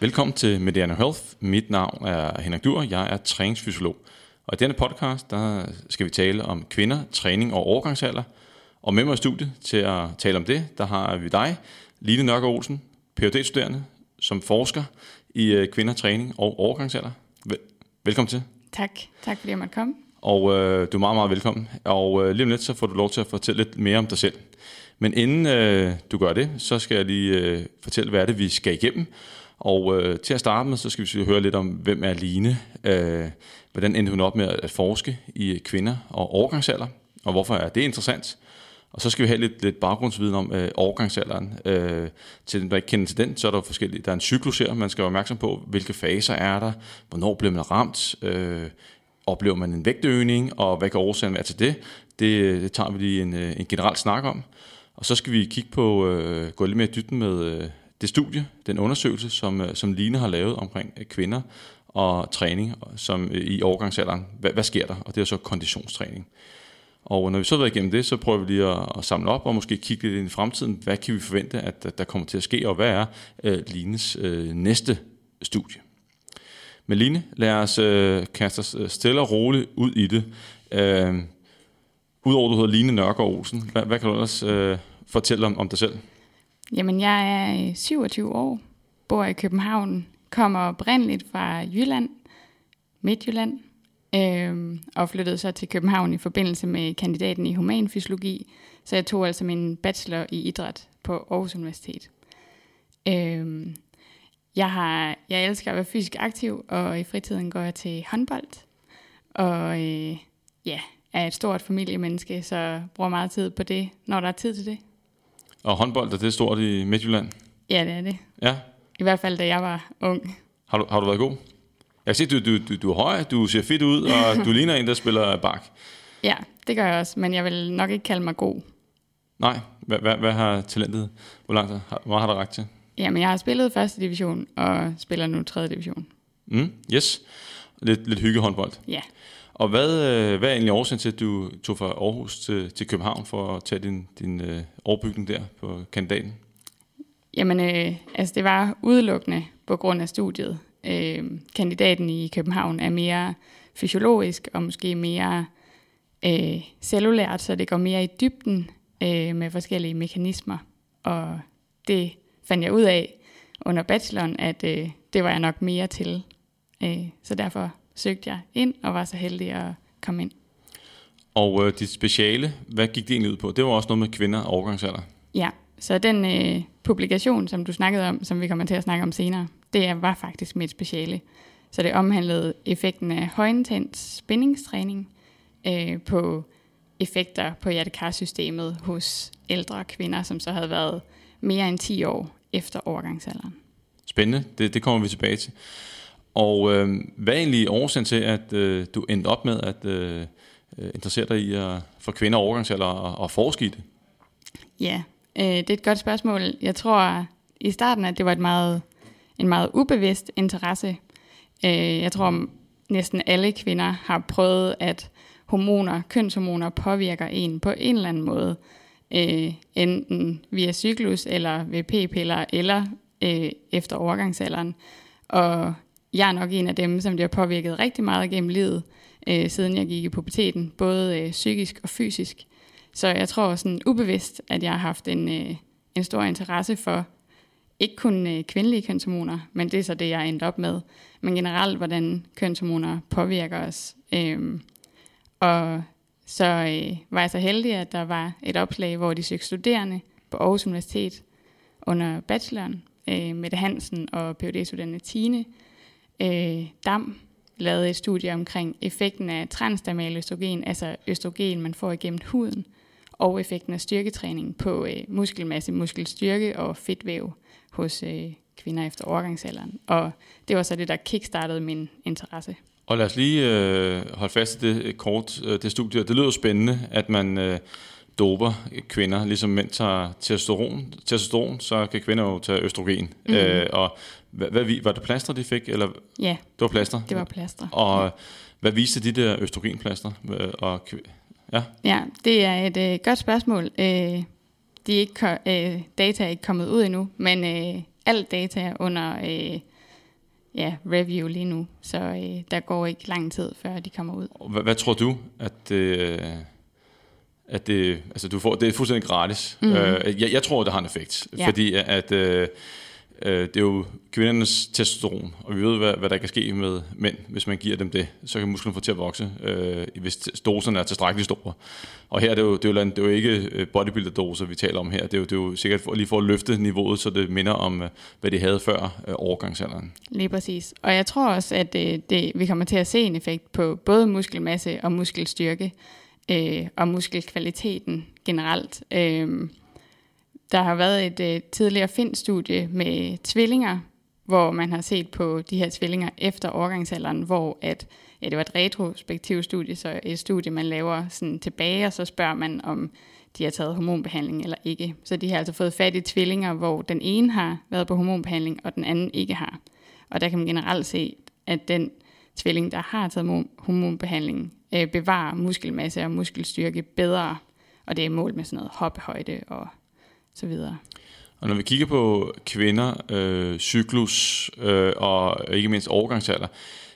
Velkommen til Mediano Health. Mit navn er Henrik Dur, jeg er træningsfysiolog. Og i denne podcast, der skal vi tale om kvinder, træning og overgangsalder. Og med mig i studiet til at tale om det, der har vi dig, Line Nørgaard Olsen, phd studerende som forsker i øh, kvinder, træning og overgangsalder. Vel- velkommen til. Tak. Tak fordi jeg måtte komme. Og øh, du er meget, meget velkommen. Og øh, lige om lidt, så får du lov til at fortælle lidt mere om dig selv. Men inden øh, du gør det, så skal jeg lige øh, fortælle, hvad er det, vi skal igennem. Og øh, til at starte med, så skal vi høre lidt om, hvem er Line? Øh, hvordan endte hun op med at forske i kvinder og overgangsalder? Og hvorfor er det interessant? Og så skal vi have lidt, lidt baggrundsviden om øh, overgangsalderen. Øh, til dem, der ikke kender til den, så er der forskellige. Der er en cyklus her, man skal være opmærksom på, hvilke faser er der, hvornår bliver man ramt, øh, oplever man en vægtøgning, og hvad kan årsagen være til det? Det, det tager vi lige en, øh, en generel snak om. Og så skal vi kigge på, øh, gå lidt mere i dybden med øh, det studie, den undersøgelse, som, øh, som Line har lavet omkring øh, kvinder og træning som øh, i overgangsalderen. Hvad, hvad sker der? Og det er så konditionstræning. Og når vi så har været igennem det, så prøver vi lige at, at samle op og måske kigge lidt ind i fremtiden. Hvad kan vi forvente, at, at der kommer til at ske, og hvad er øh, Lines øh, næste studie? Men Line, lad os øh, kaste os stille og roligt ud i det. Øh, Udover at du hedder Line Nørgaard Olsen, hvad, hvad kan du ellers øh, fortælle om, om dig selv? Jamen, jeg er øh, 27 år, bor i København, kommer oprindeligt fra Jylland, Midtjylland, øh, og flyttede så til København i forbindelse med kandidaten i humanfysiologi, så jeg tog altså min bachelor i idræt på Aarhus Universitet. Øh, jeg, har, jeg elsker at være fysisk aktiv, og i fritiden går jeg til håndbold, og øh, ja, er et stort familiemenneske, så bruger meget tid på det, når der er tid til det. Og håndbold, er det stort i Midtjylland? Ja, det er det. Ja. I hvert fald, da jeg var ung. Har du, har du været god? Jeg kan se, du, du, du, du er høj, du ser fedt ud, og du ligner en, der spiller bak. Ja, det gør jeg også, men jeg vil nok ikke kalde mig god. Nej, hvad, hvad, hvad har talentet? Hvor langt har, hvor har der ret til? Jamen, jeg har spillet første division, og spiller nu tredje division. Mm, yes. Lidt, lidt hyggehåndbold. Ja. Og hvad, øh, hvad er egentlig årsagen til, at du tog fra Aarhus til, til København for at tage din, din øh, overbygning der på kandidaten? Jamen, øh, altså det var udelukkende på grund af studiet. Øh, kandidaten i København er mere fysiologisk og måske mere øh, cellulært, så det går mere i dybden øh, med forskellige mekanismer. Og det fandt jeg ud af under bacheloren, at øh, det var jeg nok mere til. Øh, så derfor søgte jeg ind og var så heldig at komme ind. Og øh, dit speciale, hvad gik det egentlig ud på? Det var også noget med kvinder og overgangsalder. Ja, så den øh, publikation, som du snakkede om, som vi kommer til at snakke om senere, det var faktisk mit speciale. Så det omhandlede effekten af højintens spændingstræning øh, på effekter på hjertekarsystemet hos ældre kvinder, som så havde været mere end 10 år efter overgangsalderen. Spændende, det, det kommer vi tilbage til. Og øh, hvad er egentlig årsagen til, at øh, du endte op med at øh, øh interessere dig i at få kvinder overgangsalder og, og forske i det? Ja, øh, det er et godt spørgsmål. Jeg tror i starten, at det var et meget, en meget ubevidst interesse. Øh, jeg tror, næsten alle kvinder har prøvet, at hormoner, kønshormoner påvirker en på en eller anden måde. Øh, enten via cyklus, eller ved p-piller, eller øh, efter overgangsalderen. Og jeg er nok en af dem, som bliver påvirket rigtig meget gennem livet, øh, siden jeg gik i puberteten, både øh, psykisk og fysisk. Så jeg tror sådan ubevidst, at jeg har haft en, øh, en stor interesse for ikke kun øh, kvindelige kønshormoner, men det er så det, jeg er endt op med, men generelt, hvordan kønshormoner påvirker os. Øh, og så øh, var jeg så heldig, at der var et opslag, hvor de søgte studerende på Aarhus Universitet under bacheloren, øh, Mette Hansen og Ph.D.-studerende Tine, øh, Dam lavede et studie omkring effekten af transdermal østrogen, altså østrogen, man får igennem huden, og effekten af styrketræning på øh, muskelmasse, muskelstyrke og fedtvæv hos øh, kvinder efter overgangsalderen. Og det var så det, der kickstartede min interesse. Og lad os lige øh, holde fast i det øh, kort, øh, det studie. Det lyder spændende, at man øh, doper kvinder, ligesom mænd tager testosteron, testosteron så kan kvinder jo tage østrogen. Mm. Øh, og hvad, hvad, var det plaster, de fik? Eller? Ja, det var plaster. det var plaster. Og ja. hvad viste de der østrogenplaster? Og, ja. ja, det er et øh, godt spørgsmål. Øh, de er ikke, øh, data er ikke kommet ud endnu, men øh, alt data under øh, ja, review lige nu, så øh, der går ikke lang tid, før de kommer ud. Hvad, hvad tror du, at øh, at det, altså du får, det er fuldstændig gratis. Mm. Øh, jeg, jeg tror, det har en effekt, ja. fordi at øh, øh, det er jo kvindernes testosteron, og vi ved, hvad, hvad der kan ske med mænd, hvis man giver dem det. Så kan musklerne få til at vokse, øh, hvis doserne er tilstrækkeligt store. Og her er det jo, det er jo, det er jo ikke øh, bodybuilder-doser, vi taler om her. Det er jo, det er jo sikkert for, lige for at løfte niveauet, så det minder om, øh, hvad de havde før øh, overgangsalderen. Lige præcis. Og jeg tror også, at det, det, vi kommer til at se en effekt på både muskelmasse og muskelstyrke øh, og muskelkvaliteten generelt. Øh, der har været et øh, tidligere Find-studie med tvillinger, hvor man har set på de her tvillinger efter overgangsalderen, hvor at, ja, det var et retrospektivt studie, så et studie, man laver sådan tilbage, og så spørger man, om de har taget hormonbehandling eller ikke. Så de har altså fået fat i tvillinger, hvor den ene har været på hormonbehandling, og den anden ikke har. Og der kan man generelt se, at den tvilling, der har taget hormonbehandling, øh, bevarer muskelmasse og muskelstyrke bedre, og det er målt med sådan noget hoppehøjde og så videre. Og når vi kigger på kvinder, øh, cyklus øh, og ikke mindst overgangsalder,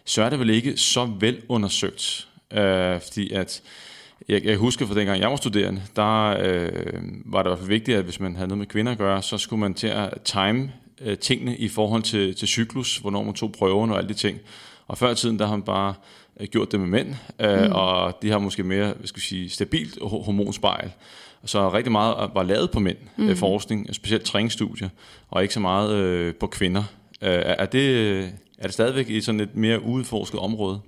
så er det vel ikke så velundersøgt. Øh, fordi at, jeg, jeg husker fra dengang jeg var studerende, der øh, var det i hvert fald vigtigt, at hvis man havde noget med kvinder at gøre, så skulle man til at time øh, tingene i forhold til, til cyklus, hvornår man tog prøverne og alle de ting. Og før i tiden, der har man bare gjort det med mænd, øh, mm. og de har måske mere hvad skal vi sige, stabilt hormonspejl. Så rigtig meget var lavet på mænd, mm. øh, forskning, specielt træningsstudier, og ikke så meget øh, på kvinder. Øh, er, det, er det stadigvæk i sådan et mere udforsket område?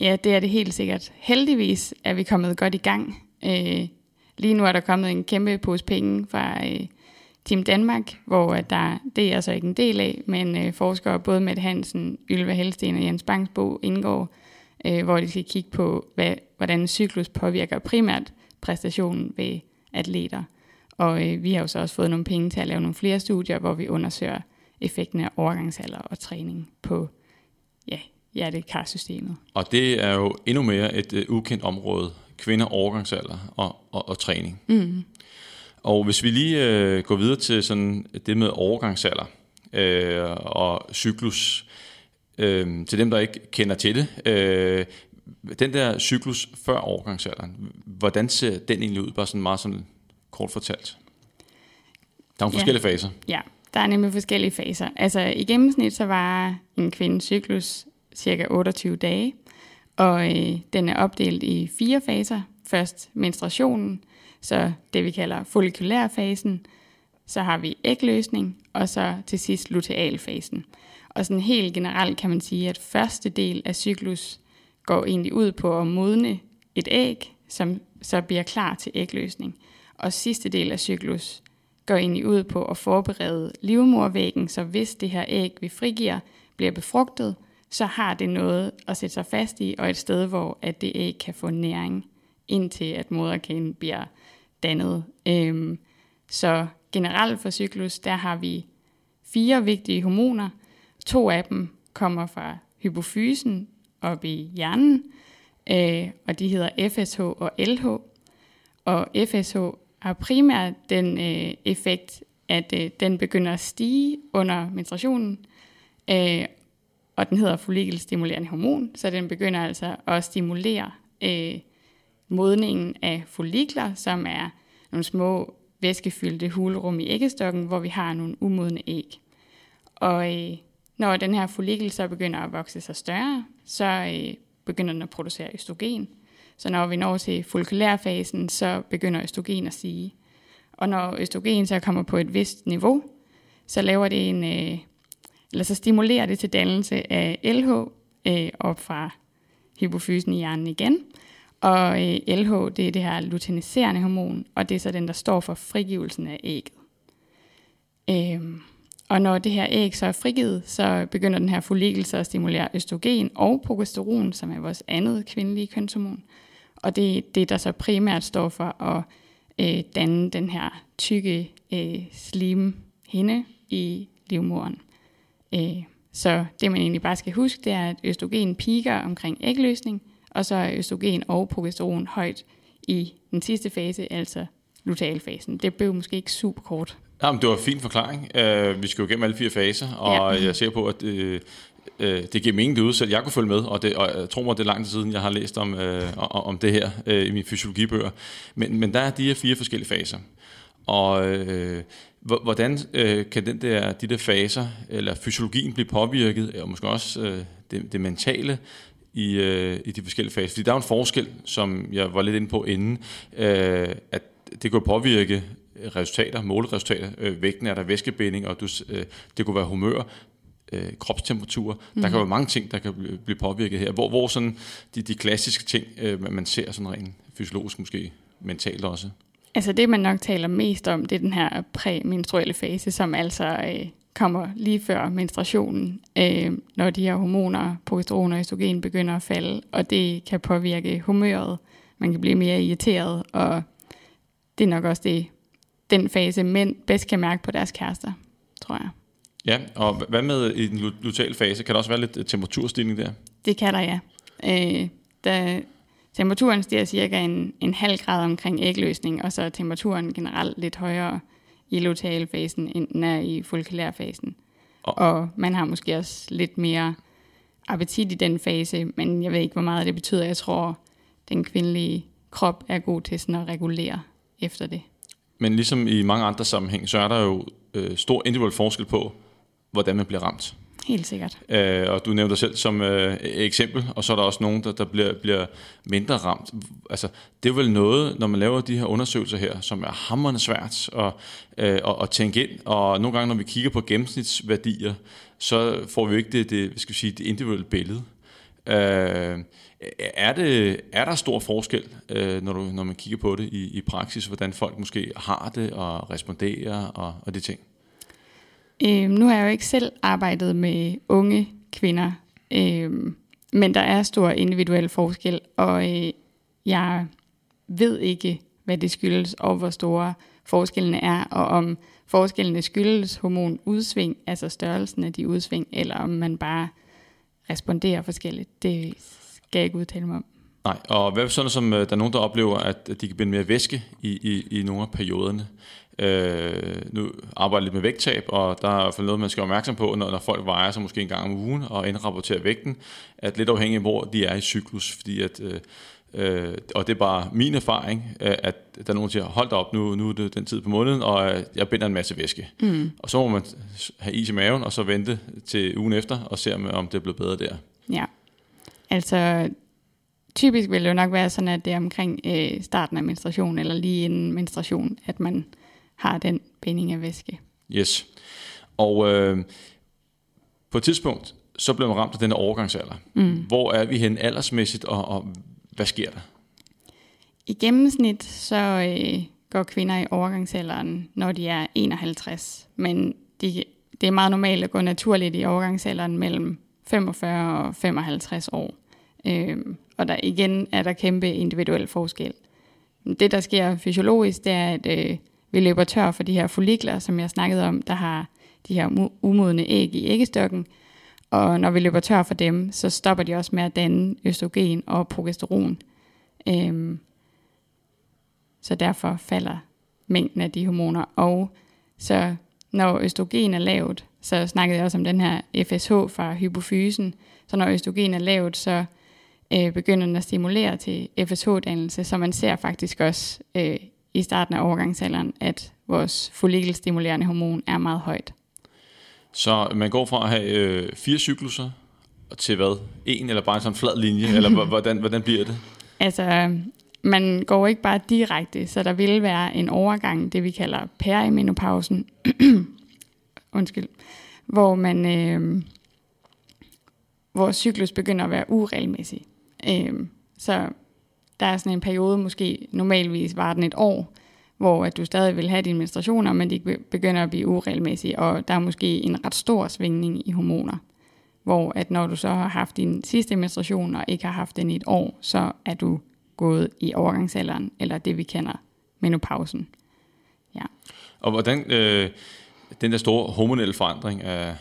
Ja, det er det helt sikkert. Heldigvis er vi kommet godt i gang. Øh, lige nu er der kommet en kæmpe pose penge fra øh, Team Danmark, hvor der, det er altså ikke en del af, men øh, forskere både Mette Hansen, Ylva Helsten og Jens Bangsbo indgår, øh, hvor de skal kigge på, hvad, hvordan cyklus påvirker primært præstationen ved atleter. Og øh, vi har jo så også fået nogle penge til at lave nogle flere studier, hvor vi undersøger effekten af overgangsalder og træning på ja, hjertekarsystemet. Og det er jo endnu mere et uh, ukendt område, kvinder, overgangsalder og, og, og træning. Mm. Og hvis vi lige øh, går videre til sådan det med overgangsalder øh, og cyklus, øh, til dem, der ikke kender til det, øh, den der cyklus før overgangsalderen, hvordan ser den egentlig ud, bare sådan meget sådan kort fortalt? Der er nogle ja. forskellige faser. Ja, der er nemlig forskellige faser. Altså i gennemsnit så var en kvindes cyklus cirka 28 dage, og øh, den er opdelt i fire faser. Først menstruationen, så det vi kalder follikulærfasen, så har vi ægløsning, og så til sidst lutealfasen. Og sådan helt generelt kan man sige, at første del af cyklus går egentlig ud på at modne et æg, som så bliver klar til ægløsning. Og sidste del af cyklus går egentlig ud på at forberede livmorvæggen, så hvis det her æg, vi frigiver, bliver befrugtet, så har det noget at sætte sig fast i, og et sted, hvor at det æg kan få næring, indtil at moderkagen bliver dannet. Øhm, så generelt for cyklus, der har vi fire vigtige hormoner. To af dem kommer fra hypofysen, op i hjernen, øh, og de hedder FSH og LH. Og FSH har primært den øh, effekt, at øh, den begynder at stige under menstruationen, øh, og den hedder follikelstimulerende hormon, så den begynder altså at stimulere øh, modningen af follikler, som er nogle små væskefyldte hulrum i æggestokken, hvor vi har nogle umodne æg. Og øh, når den her follikel så begynder at vokse sig større, så øh, begynder den at producere østrogen. Så når vi når til follikulærfasen, så begynder østrogen at sige. Og når østrogen så kommer på et vist niveau, så laver det en, øh, eller så stimulerer det til dannelse af LH øh, op fra hypofysen i hjernen igen. Og øh, LH, det er det her luteiniserende hormon, og det er så den, der står for frigivelsen af ægget. Øh, og når det her æg så er frigivet, så begynder den her follikel så at stimulere østrogen og progesteron, som er vores andet kvindelige kønshormon. Og det er det, der så primært står for at øh, danne den her tykke øh, slimhinde i livmoderen. Øh, så det man egentlig bare skal huske, det er, at østrogen piker omkring ægløsning, og så er østrogen og progesteron højt i den sidste fase, altså lutealfasen. Det blev måske ikke super kort. Jamen, det var en fin forklaring. Uh, vi skal jo gennem alle fire faser, og ja. jeg ser på, at uh, øh, det giver mening derude, selv jeg kunne følge med, og, det, og jeg tror mig, det er lang tid siden, jeg har læst om, øh, om det her øh, i mine fysiologibøger. Men, men der er de her fire forskellige faser. Og øh, hvordan øh, kan den der, de der faser, eller fysiologien blive påvirket, og måske også øh, det, det mentale, i, øh, i de forskellige faser. Fordi der er en forskel, som jeg var lidt inde på inden, øh, at det kan påvirke resultater, måleresultater. Øh, vægten er der væskebinding, og du, øh, det kunne være humør, øh, kropstemperatur. Mm. Der kan mhm. være mange ting, der kan blive påvirket her. Hvor, hvor sådan de, de klassiske ting, øh, man ser sådan rent fysiologisk måske, mentalt også. Altså det, man nok taler mest om, det er den her præmenstruelle fase, som altså øh, kommer lige før menstruationen, øh, når de her hormoner, progesteron og østrogen, begynder at falde, og det kan påvirke humøret. Man kan blive mere irriteret, og det er nok også det, den fase, mænd bedst kan mærke på deres kærester, tror jeg. Ja, og hvad med i den luteal fase? Kan der også være lidt temperaturstigning der? Det kan der, ja. Øh, da temperaturen stiger cirka en, en halv grad omkring ægløsning, og så er temperaturen generelt lidt højere i lutealfasen, end den er i follikulærfasen. Og, og man har måske også lidt mere appetit i den fase, men jeg ved ikke, hvor meget det betyder. Jeg tror, den kvindelige krop er god til sådan at regulere efter det. Men ligesom i mange andre sammenhæng, så er der jo øh, stor individuel forskel på, hvordan man bliver ramt. Helt sikkert. Øh, og du nævnte dig selv som øh, eksempel, og så er der også nogen, der, der bliver, bliver mindre ramt. Altså, det er vel noget, når man laver de her undersøgelser her, som er hammerende svært at, øh, at, at tænke ind, og nogle gange, når vi kigger på gennemsnitsværdier, så får vi ikke det, det, skal vi sige, det individuelle billede. Øh, er, det, er der stor forskel, øh, når, du, når man kigger på det i, i praksis, hvordan folk måske har det og responderer og, og de ting? Øh, nu har jeg jo ikke selv arbejdet med unge kvinder, øh, men der er stor individuel forskel, og øh, jeg ved ikke, hvad det skyldes, og hvor store forskellene er, og om forskellene skyldes hormonudsving, altså størrelsen af de udsving, eller om man bare responderer forskelligt. Det skal jeg ikke udtale mig om. Nej, og hvad sådan som øh, der er nogen, der oplever, at de kan binde mere væske i, i, i nogle af perioderne? Øh, nu arbejder jeg lidt med vægttab, og der er for noget, man skal være opmærksom på, når, når folk vejer sig måske en gang om ugen og indrapporterer vægten, at lidt afhængig af, hvor de er i cyklus, fordi at, øh, øh, og det er bare min erfaring, øh, at der er nogen, der siger, hold da op, nu, nu er det den tid på måneden, og øh, jeg binder en masse væske. Mm. Og så må man have is i maven, og så vente til ugen efter, og se om det er blevet bedre der. Ja, altså typisk vil det jo nok være sådan, at det er omkring øh, starten af menstruation, eller lige inden menstruation, at man har den binding af væske. Yes. Og øh, på et tidspunkt, så bliver man ramt af den overgangsalder. Mm. Hvor er vi hen aldersmæssigt, og, og hvad sker der? I gennemsnit så øh, går kvinder i overgangsalderen, når de er 51. Men de, det er meget normalt at gå naturligt i overgangsalderen mellem 45 og 55 år. Øh, og der igen er der kæmpe individuel forskel. Det, der sker fysiologisk, det er, at øh, vi løber tør for de her follikler, som jeg snakkede om, der har de her umodne æg i æggestokken. Og når vi løber tør for dem, så stopper de også med at danne østrogen og progesteron. Øhm, så derfor falder mængden af de hormoner. Og så når østrogen er lavt, så snakkede jeg også om den her FSH fra hypofysen. Så når østrogen er lavt, så øh, begynder den at stimulere til FSH-dannelse, så man ser faktisk også øh, i starten af overgangsalderen, at vores follikelstimulerende hormon er meget højt. Så man går fra at have øh, fire cykluser til hvad? En eller bare en sådan flad linje? eller hvordan, hvordan bliver det? Altså, man går ikke bare direkte, så der vil være en overgang, det vi kalder perimenopausen, undskyld, hvor man, øh, hvor cyklus begynder at være uregelmæssig. Øh, så der er sådan en periode, måske normalvis var den et år, hvor at du stadig vil have dine menstruationer, men de begynder at blive uregelmæssige, og der er måske en ret stor svingning i hormoner. Hvor at når du så har haft din sidste menstruation, og ikke har haft den i et år, så er du gået i overgangsalderen, eller det vi kender menopausen. Ja. Og hvordan øh, den der store hormonelle forandring af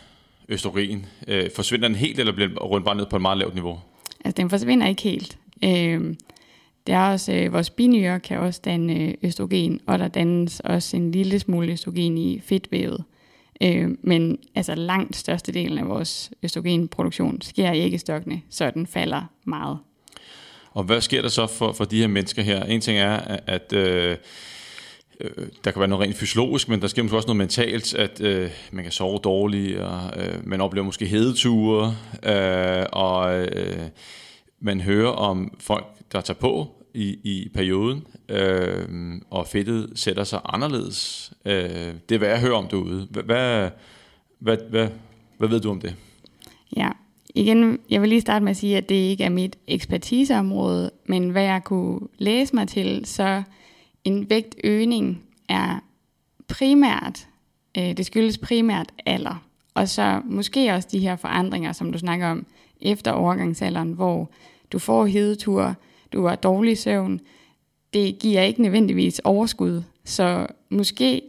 østrogen, øh, forsvinder den helt, eller bliver den rundt bare ned på et meget lavt niveau? Altså den forsvinder ikke helt. Øh, det er også, øh, vores binyre kan også danne øh, østrogen, og der dannes også en lille smule østrogen i fedtvævet. Øh, men altså langt størstedelen af vores østrogenproduktion sker i æggestokkene, så den falder meget. Og hvad sker der så for, for de her mennesker her? En ting er, at at øh, øh der kan være noget rent fysiologisk, men der sker måske også noget mentalt, at øh, man kan sove dårligt, og øh, man oplever måske hedeture, øh, og øh, man hører om folk, der tager på i, i perioden, øh, og fedtet sætter sig anderledes. Øh, det er hvad jeg hører om derude. Hvad, hvad, hvad, hvad, ved du om det? Ja, igen, jeg vil lige starte med at sige, at det ikke er mit ekspertiseområde, men hvad jeg kunne læse mig til, så en vægtøgning er primært, øh, det skyldes primært alder, og så måske også de her forandringer, som du snakker om efter overgangsalderen, hvor du får hedetur, du har dårlig søvn, det giver ikke nødvendigvis overskud, så måske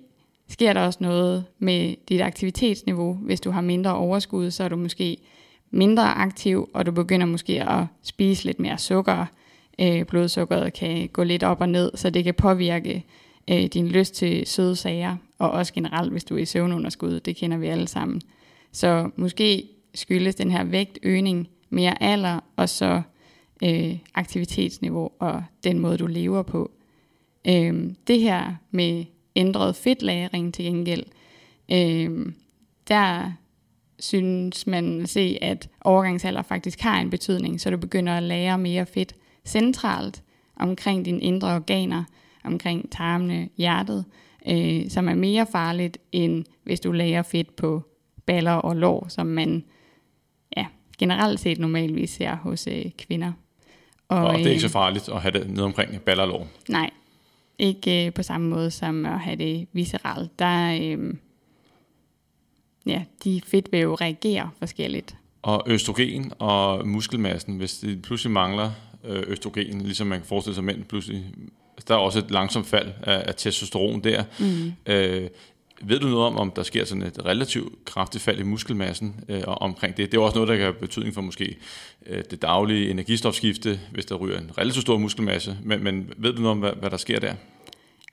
sker der også noget med dit aktivitetsniveau. Hvis du har mindre overskud, så er du måske mindre aktiv, og du begynder måske at spise lidt mere sukker. Øh, blodsukkeret kan gå lidt op og ned, så det kan påvirke øh, din lyst til søde sager, og også generelt, hvis du er i søvnunderskud. Det kender vi alle sammen. Så måske skyldes den her vægtøgning mere alder, og så øh, aktivitetsniveau og den måde, du lever på. Øh, det her med ændret fedtlagring til gengæld, øh, der synes man se, at overgangsalder faktisk har en betydning, så du begynder at lære mere fedt centralt omkring dine indre organer, omkring tarmene, hjertet, øh, som er mere farligt, end hvis du lærer fedt på baller og lår, som man ja, generelt set normalvis ser hos øh, kvinder. Og, og det er ikke så farligt at have det nede omkring baller og lår? Nej, ikke øh, på samme måde som at have det visceralt. Der, øh, ja, de fedtvæv reagerer forskelligt. Og østrogen og muskelmassen, hvis det pludselig mangler øh, østrogen, ligesom man kan forestille sig mænd pludselig, der er også et langsomt fald af, af testosteron der. Mm. Øh, ved du noget om, om der sker sådan et relativt kraftigt fald i muskelmassen øh, omkring det? Det er også noget, der kan have betydning for måske øh, det daglige energistofskifte, hvis der ryger en relativt stor muskelmasse. Men, men ved du noget om, hvad, hvad der sker der?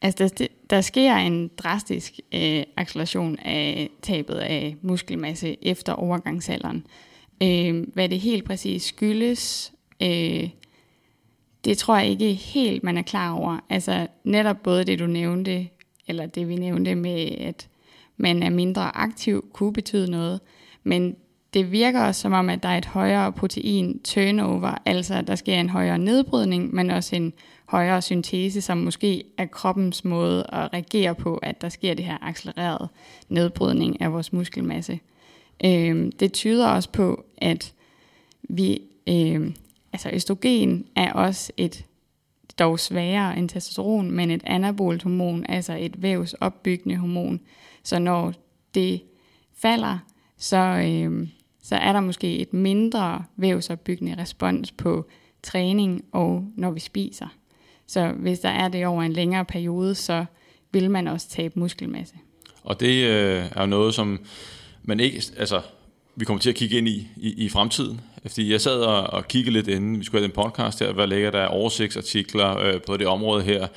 Altså, der, der sker en drastisk øh, acceleration af tabet af muskelmasse efter overgangsalderen. Øh, hvad det helt præcis skyldes, øh, det tror jeg ikke helt, man er klar over. Altså netop både det, du nævnte, eller det vi nævnte med, at man er mindre aktiv, kunne betyde noget. Men det virker også som om, at der er et højere protein turnover, altså at der sker en højere nedbrydning, men også en højere syntese, som måske er kroppens måde at reagere på, at der sker det her accelererede nedbrydning af vores muskelmasse. Øh, det tyder også på, at vi, øh, altså østrogen er også et dog sværere end testosteron, men et anabolt hormon, altså et vævsopbyggende hormon. Så når det falder, så, øh, så er der måske et mindre vævsopbyggende respons på træning og når vi spiser. Så hvis der er det over en længere periode, så vil man også tabe muskelmasse. Og det øh, er jo noget, som man ikke, altså vi kommer til at kigge ind i, i, i fremtiden. Fordi jeg sad og, og kiggede lidt inden vi skulle have den podcast her, hvad ligger der oversigtsartikler øh, på det område her,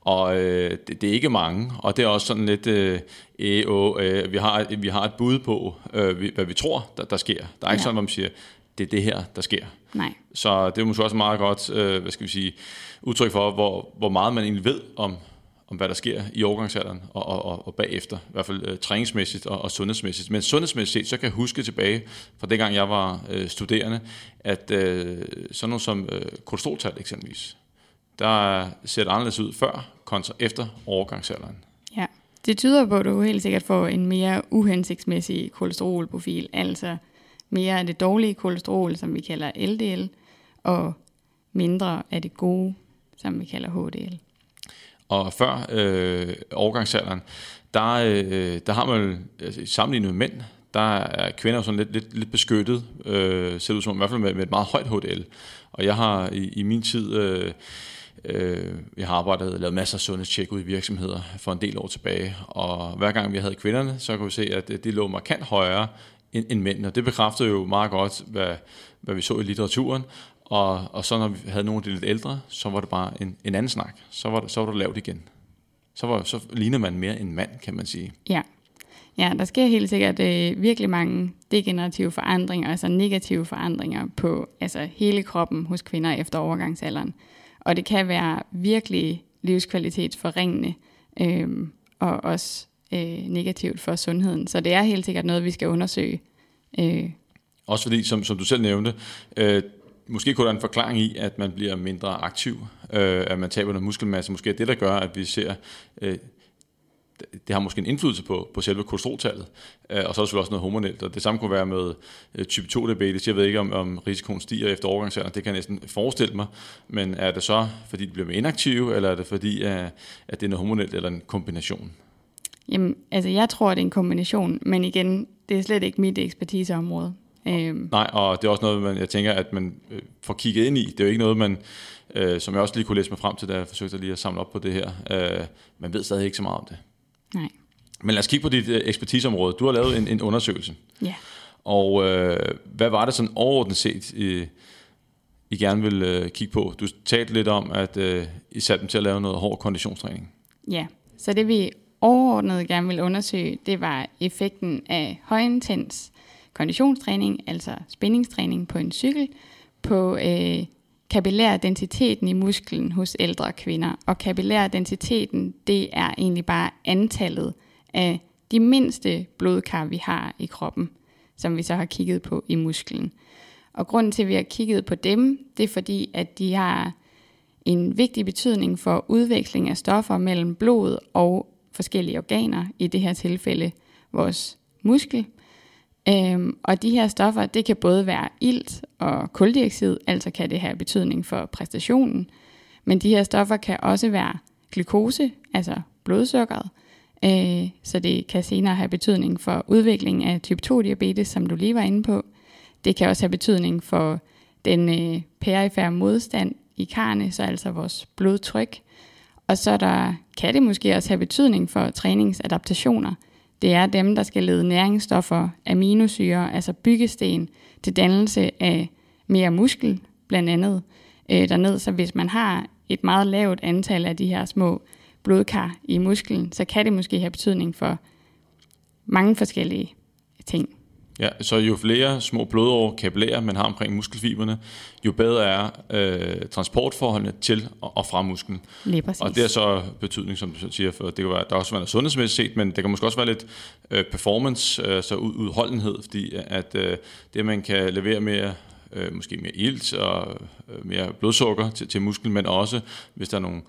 og øh, det, det er ikke mange, og det er også sådan lidt, øh, øh, øh, vi, har, vi har et bud på, øh, hvad vi tror, der, der sker. Der er ikke ja. sådan, at man siger, det er det her, der sker. Nej. Så det er måske også meget godt, øh, hvad skal vi sige, udtryk for, hvor, hvor meget man egentlig ved om, om hvad der sker i overgangsalderen og, og, og, og bagefter, i hvert fald øh, træningsmæssigt og, og sundhedsmæssigt. Men sundhedsmæssigt så kan jeg huske tilbage fra dengang jeg var øh, studerende, at øh, sådan noget som øh, kolesteroltal eksempelvis, der ser det anderledes ud før kontra efter overgangsalderen. Ja, det tyder på, at du helt sikkert får en mere uhensigtsmæssig kolesterolprofil, altså mere af det dårlige kolesterol, som vi kalder LDL, og mindre af det gode, som vi kalder HDL. Og før øh, overgangsalderen, der, øh, der har man altså, sammenlignet med mænd, der er kvinder sådan lidt, lidt, lidt beskyttet, øh, ser ud som i hvert fald med, med et meget højt HDL. Og jeg har i, i min tid, øh, øh, jeg har arbejdet, og lavet masser af sundhedstjek ud i virksomheder for en del år tilbage, og hver gang vi havde kvinderne, så kunne vi se, at det lå markant højere end, end mændene. Og det bekræftede jo meget godt, hvad, hvad vi så i litteraturen, og, og så når vi havde nogle af de lidt ældre, så var det bare en, en anden snak. Så var, det, så var det lavt igen. Så, var, så ligner man mere en mand, kan man sige. Ja. Ja, der sker helt sikkert øh, virkelig mange degenerative forandringer, altså negative forandringer på altså hele kroppen hos kvinder efter overgangsalderen. Og det kan være virkelig livskvalitetsforringende øh, og også øh, negativt for sundheden. Så det er helt sikkert noget, vi skal undersøge. Øh. Også fordi, som, som du selv nævnte, øh, måske kunne der en forklaring i, at man bliver mindre aktiv, øh, at man taber noget muskelmasse. Måske er det, der gør, at vi ser... Øh, det har måske en indflydelse på, på selve kolesteroltallet, øh, og så er der også noget hormonelt, og det samme kunne være med øh, type 2 diabetes. Jeg ved ikke, om, om risikoen stiger efter overgangsalderen, det kan jeg næsten forestille mig, men er det så, fordi de bliver mere inaktive, eller er det fordi, at, at det er noget hormonelt, eller en kombination? Jamen, altså jeg tror, det er en kombination, men igen, det er slet ikke mit ekspertiseområde. Øhm. Nej, og det er også noget, man, jeg tænker, at man øh, får kigget ind i. Det er jo ikke noget, man, øh, som jeg også lige kunne læse mig frem til, da jeg forsøgte lige at samle op på det her. Øh, man ved stadig ikke så meget om det. Nej. Men lad os kigge på dit øh, ekspertiseområde. Du har lavet en, en undersøgelse. Ja. Og øh, hvad var det sådan overordnet set, I, I gerne vil øh, kigge på? Du talte lidt om, at øh, I satte dem til at lave noget hård konditionstræning. Ja, så det vi overordnet gerne vil undersøge, det var effekten af højintens konditionstræning, altså spændingstræning på en cykel, på øh, kapillær densiteten i musklen hos ældre kvinder. Og kapillær densiteten, det er egentlig bare antallet af de mindste blodkar, vi har i kroppen, som vi så har kigget på i musklen. Og grunden til, at vi har kigget på dem, det er fordi, at de har en vigtig betydning for udveksling af stoffer mellem blod og forskellige organer, i det her tilfælde vores muskel. Øhm, og de her stoffer, det kan både være ilt og koldioxid, altså kan det have betydning for præstationen. Men de her stoffer kan også være glukose, altså blodsukkeret, øh, så det kan senere have betydning for udviklingen af type 2 diabetes, som du lige var inde på. Det kan også have betydning for den øh, perifære modstand i karne, så altså vores blodtryk. Og så der, kan det måske også have betydning for træningsadaptationer. Det er dem, der skal lede næringsstoffer, aminosyre, altså byggesten, til dannelse af mere muskel, blandt andet øh, derned. Så hvis man har et meget lavt antal af de her små blodkar i musklen, så kan det måske have betydning for mange forskellige ting. Ja, så jo flere små blodår, kapillærer man har omkring muskelfiberne, jo bedre er øh, transportforholdene til og, og fra musklen. Lige præcis. Og det har så betydning, som du siger, for det kan være, der også være noget sundhedsmæssigt set, men det kan måske også være lidt øh, performance, øh, så ud, udholdenhed, fordi at øh, det, man kan levere mere øh, måske mere ilt og øh, mere blodsukker til, til musklen, men også hvis der er nogle,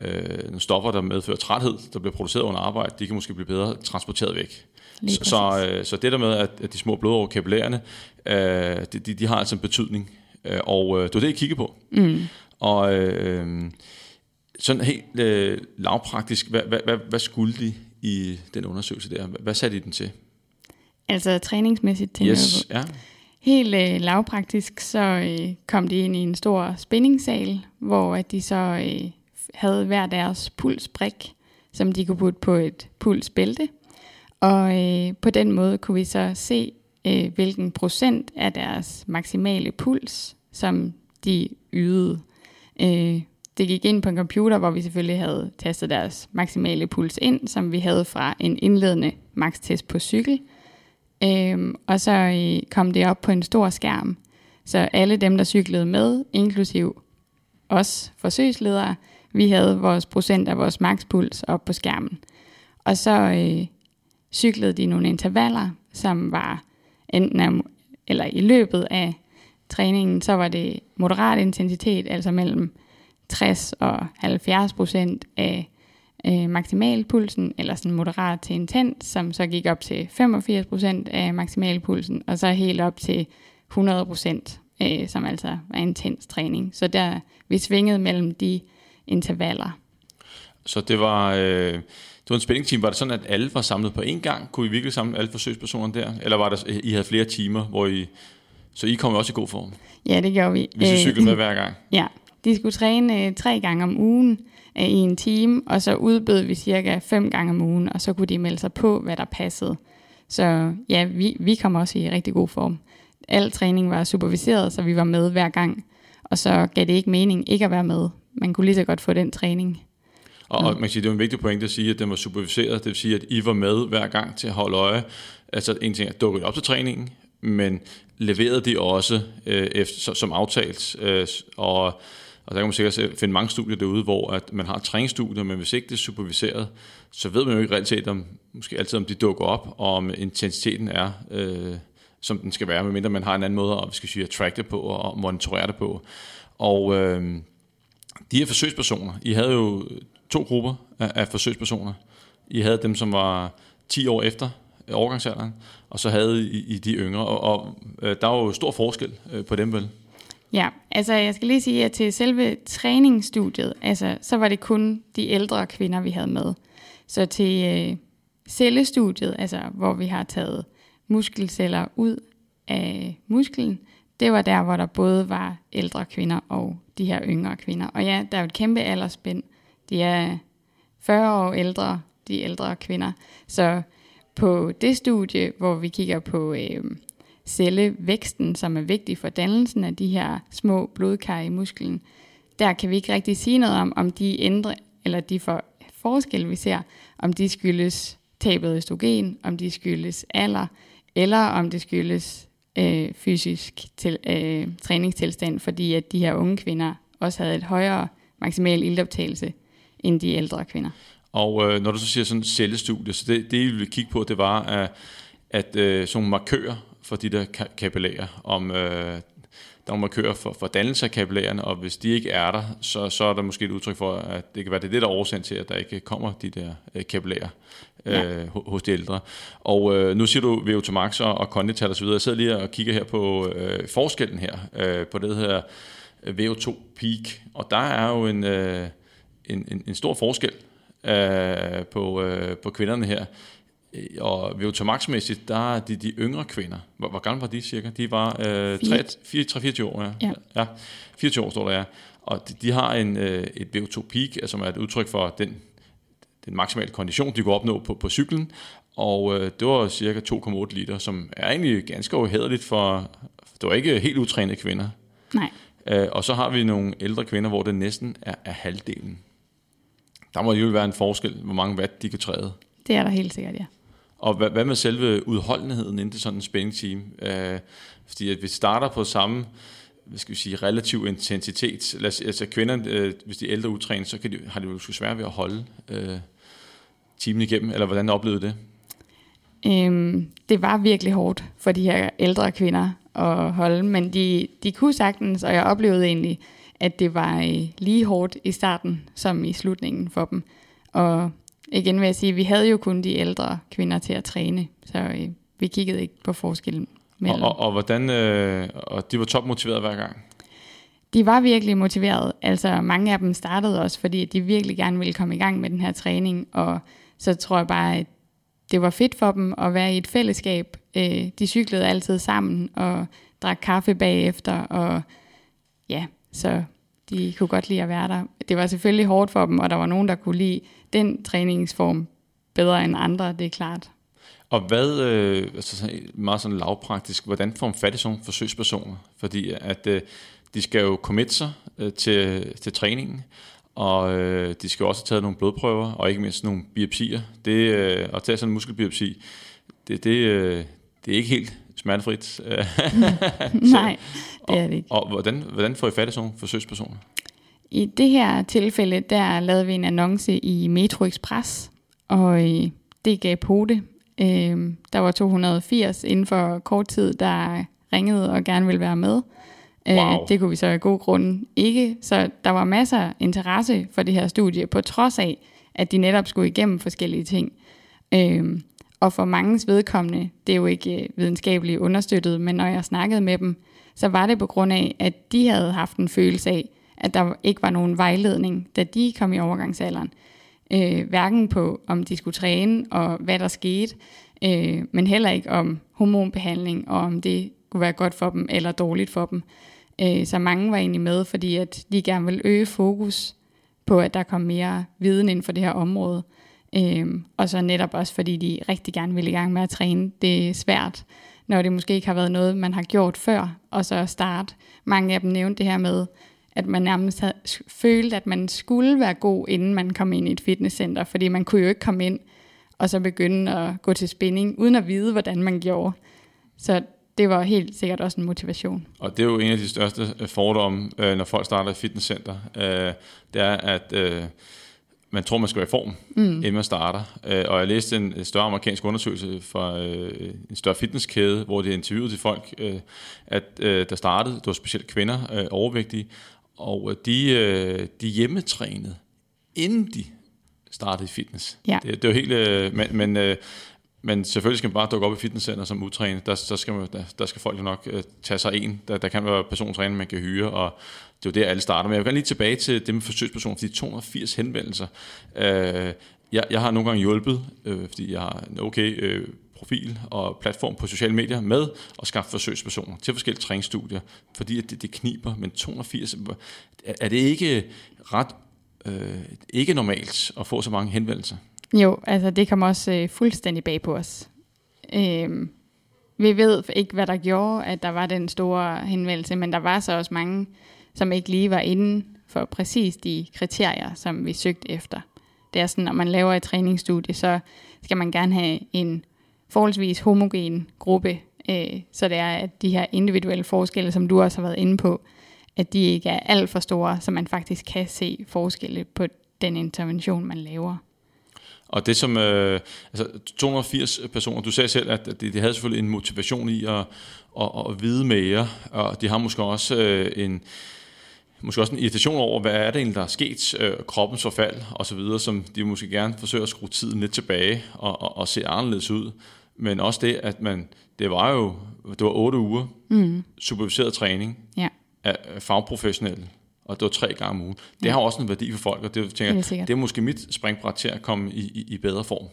øh, nogle stoffer, der medfører træthed, der bliver produceret under arbejde, de kan måske blive bedre transporteret væk. Så, så, øh, så det der med, at, at de små blodår, kapillærerne, øh, de, de, de har altså en betydning. Øh, og øh, det var det, jeg kiggede på. Mm. Og øh, sådan helt øh, lavpraktisk, hvad, hvad, hvad, hvad skulle de i den undersøgelse der? Hvad satte I den til? Altså træningsmæssigt tænker yes, jeg på. Ja. Helt øh, lavpraktisk, så øh, kom de ind i en stor spændingssal, hvor at de så øh, havde hver deres pulsbrik, som de kunne putte på et pulsbælte. Og øh, på den måde kunne vi så se, øh, hvilken procent af deres maksimale puls, som de ydede. Øh, det gik ind på en computer, hvor vi selvfølgelig havde tastet deres maksimale puls ind, som vi havde fra en indledende makstest på cykel. Øhm, og så øh, kom det op på en stor skærm. Så alle dem, der cyklede med, inklusiv os forsøgsledere, vi havde vores procent af vores makspuls op på skærmen. Og så øh, cyklede de nogle intervaller, som var enten af, eller i løbet af træningen, så var det moderat intensitet, altså mellem 60 og 70 procent af øh, maksimalpulsen, eller sådan moderat til intens, som så gik op til 85 procent af maksimalpulsen, og så helt op til 100 procent, øh, som altså var intens træning. Så der vi svingede mellem de intervaller. Så det var... Øh var en spændingsteam. Var det sådan, at alle var samlet på én gang? Kunne I virkelig samle alle forsøgspersonerne der? Eller var der, I havde flere timer, hvor I... Så I kom også i god form? Ja, det gjorde vi. Hvis I cyklede med hver gang? Ja, de skulle træne øh, tre gange om ugen øh, i en time, og så udbød vi cirka fem gange om ugen, og så kunne de melde sig på, hvad der passede. Så ja, vi, vi kom også i rigtig god form. Al træning var superviseret, så vi var med hver gang, og så gav det ikke mening ikke at være med. Man kunne lige så godt få den træning. Og, og man kan sige, det er en vigtig point at sige, at den var superviseret. Det vil sige, at I var med hver gang til at holde øje. Altså en ting er, dukket op til træningen, men leverede de også øh, efter, som aftalt. Øh, og, og der kan man sikkert finde mange studier derude, hvor at man har træningsstudier, men hvis ikke det er superviseret, så ved man jo ikke reelt om, måske altid om de dukker op, og om intensiteten er, øh, som den skal være, medmindre man har en anden måde at, vi skal sige, at track det på og monitorere det på. Og øh, de her forsøgspersoner, I havde jo to grupper af, af forsøgspersoner. I havde dem, som var 10 år efter overgangsalderen, og så havde I, I de yngre, og, og øh, der var jo stor forskel øh, på dem vel? Ja, altså jeg skal lige sige, at til selve træningsstudiet, altså så var det kun de ældre kvinder, vi havde med. Så til øh, cellestudiet, altså hvor vi har taget muskelceller ud af musklen, det var der, hvor der både var ældre kvinder og de her yngre kvinder. Og ja, der er jo et kæmpe aldersspænd. De er 40 år ældre, de ældre kvinder. Så på det studie, hvor vi kigger på øh, cellevæksten, som er vigtig for dannelsen af de her små blodkar i musklen, der kan vi ikke rigtig sige noget om, om de ændre, eller de for, forskelle, vi ser, om de skyldes tabet østrogen, om de skyldes alder, eller om det skyldes øh, fysisk til, øh, træningstilstand, fordi at de her unge kvinder også havde et højere maksimal ildoptagelse end de ældre kvinder. Og øh, når du så siger sådan cellestudie, så det, det I ville kigge på, det var, at, at øh, sådan markører for de der kapillærer, om øh, der er markører for, for dannelse af kapillærerne, og hvis de ikke er der, så, så er der måske et udtryk for, at det kan være det, det der er årsagen til, at der ikke kommer de der øh, kapillærer ja. øh, hos de ældre. Og øh, nu siger du VO2 og, og så videre. Jeg sidder lige og kigger her på øh, forskellen her, øh, på det her øh, VO2 peak, og der er jo en, øh, en, en, en stor forskel øh, på, øh, på kvinderne her. Og VO2max-mæssigt, der er de, de yngre kvinder. Hvor, hvor gamle var de cirka? De var øh, 3-24 år, ja. ja. ja. 24 år står der, ja. Og de, de har en, øh, et VO2 peak, altså, som er et udtryk for den, den maksimale kondition, de kunne opnå på, på cyklen. Og øh, det var cirka 2,8 liter, som er egentlig ganske uhederligt for, det var ikke helt utrænede kvinder. Nej. Øh, og så har vi nogle ældre kvinder, hvor det næsten er, er halvdelen. Der må jo være en forskel, hvor mange watt de kan træde. Det er der helt sikkert, ja. Og hvad, hvad med selve udholdenheden inden til sådan en spænding team? Øh, fordi at vi starter på samme hvad skal vi sige, relativ intensitet. Lad os, altså kvinder, øh, hvis de er ældre utrænet, så kan de, har de jo svært ved at holde øh, timen igennem, eller hvordan oplevede det? Øhm, det var virkelig hårdt for de her ældre kvinder at holde, men de, de kunne sagtens, og jeg oplevede egentlig, at det var øh, lige hårdt i starten som i slutningen for dem. Og igen vil jeg sige, at vi havde jo kun de ældre kvinder til at træne, så øh, vi kiggede ikke på forskellen mellem. Og, og, og hvordan, øh, og de var topmotiveret hver gang? De var virkelig motiveret. Altså mange af dem startede også, fordi de virkelig gerne ville komme i gang med den her træning, og så tror jeg bare, at det var fedt for dem at være i et fællesskab. Øh, de cyklede altid sammen og drak kaffe bagefter, og ja, så de kunne godt lide at være der. Det var selvfølgelig hårdt for dem, og der var nogen, der kunne lide den træningsform bedre end andre, det er klart. Og hvad, øh, altså meget sådan lavpraktisk, hvordan får man fat i sådan forsøgspersoner? Fordi at øh, de skal jo committe sig øh, til, til træningen, og øh, de skal også have taget nogle blodprøver, og ikke mindst nogle biopsier. Det, øh, at tage sådan en muskelbiopsi, det, det, øh, det er ikke helt smertefrit. Nej, det er det ikke. Og, og hvordan, hvordan får I fat i sådan nogle forsøgspersoner? I det her tilfælde, der lavede vi en annonce i Metro Express, og øh, det gav pote. Øh, der var 280 inden for kort tid, der ringede og gerne ville være med. Øh, wow. Det kunne vi så i god grund ikke. Så der var masser af interesse for det her studie, på trods af, at de netop skulle igennem forskellige ting. Og for mange vedkommende, det er jo ikke øh, videnskabeligt understøttet, men når jeg snakkede med dem, så var det på grund af, at de havde haft en følelse af, at der ikke var nogen vejledning, da de kom i overgangsalderen. Øh, hverken på, om de skulle træne og hvad der skete, øh, men heller ikke om hormonbehandling og om det kunne være godt for dem eller dårligt for dem. Øh, så mange var egentlig med, fordi at de gerne ville øge fokus på, at der kom mere viden inden for det her område. Øh, Øhm, og så netop også, fordi de rigtig gerne vil i gang med at træne. Det er svært, når det måske ikke har været noget, man har gjort før, og så starte. Mange af dem nævnte det her med, at man nærmest havde, følte, at man skulle være god, inden man kom ind i et fitnesscenter, fordi man kunne jo ikke komme ind og så begynde at gå til spinning, uden at vide, hvordan man gjorde. Så det var helt sikkert også en motivation. Og det er jo en af de største øh, fordomme, øh, når folk starter et fitnesscenter. Øh, det er, at man tror, man skal være i form, mm. inden man starter. Og jeg læste en større amerikansk undersøgelse fra en større fitnesskæde, hvor de interviewede de folk, at der startede, det var specielt kvinder, overvægtige, og de, de hjemmetrænede, inden de startede i fitness. Ja. Det, det var helt... Men, men men selvfølgelig skal man bare dukke op i fitnesscenter som utrænet. Der, der, skal, man, der, der skal folk jo nok øh, tage sig en. Der, der kan være persontræner, man kan hyre, og det er jo der, alle starter. Men jeg vil gerne lige tilbage til det med forsøgspersoner, fordi 280 henvendelser. Øh, jeg, jeg har nogle gange hjulpet, øh, fordi jeg har en okay øh, profil og platform på sociale medier med at skaffe forsøgspersoner til forskellige træningsstudier, fordi det, det kniber. Men 280, er det ikke ret øh, ikke normalt at få så mange henvendelser? Jo, altså det kom også øh, fuldstændig bag på os. Øhm, vi ved ikke, hvad der gjorde, at der var den store henvendelse, men der var så også mange, som ikke lige var inden for præcis de kriterier, som vi søgte efter. Det er sådan, når man laver et træningsstudie, så skal man gerne have en forholdsvis homogen gruppe, øh, så det er, at de her individuelle forskelle, som du også har været inde på, at de ikke er alt for store, så man faktisk kan se forskelle på den intervention, man laver. Og det som, øh, altså 280 personer, du sagde selv, at de, de havde selvfølgelig en motivation i at, at, at vide mere, og de har måske også øh, en, måske også en irritation over, hvad er det egentlig, der er sket, øh, kroppens forfald og så videre, som de måske gerne forsøger at skrue tiden lidt tilbage og, og, og se anderledes ud. Men også det, at man, det var jo, det var otte uger mm. superviseret træning ja. af fagprofessionelle og det var tre gange om ugen. Det har også en værdi for folk, og det, tænker, det, det er måske mit springbræt til at komme i, i, i bedre form.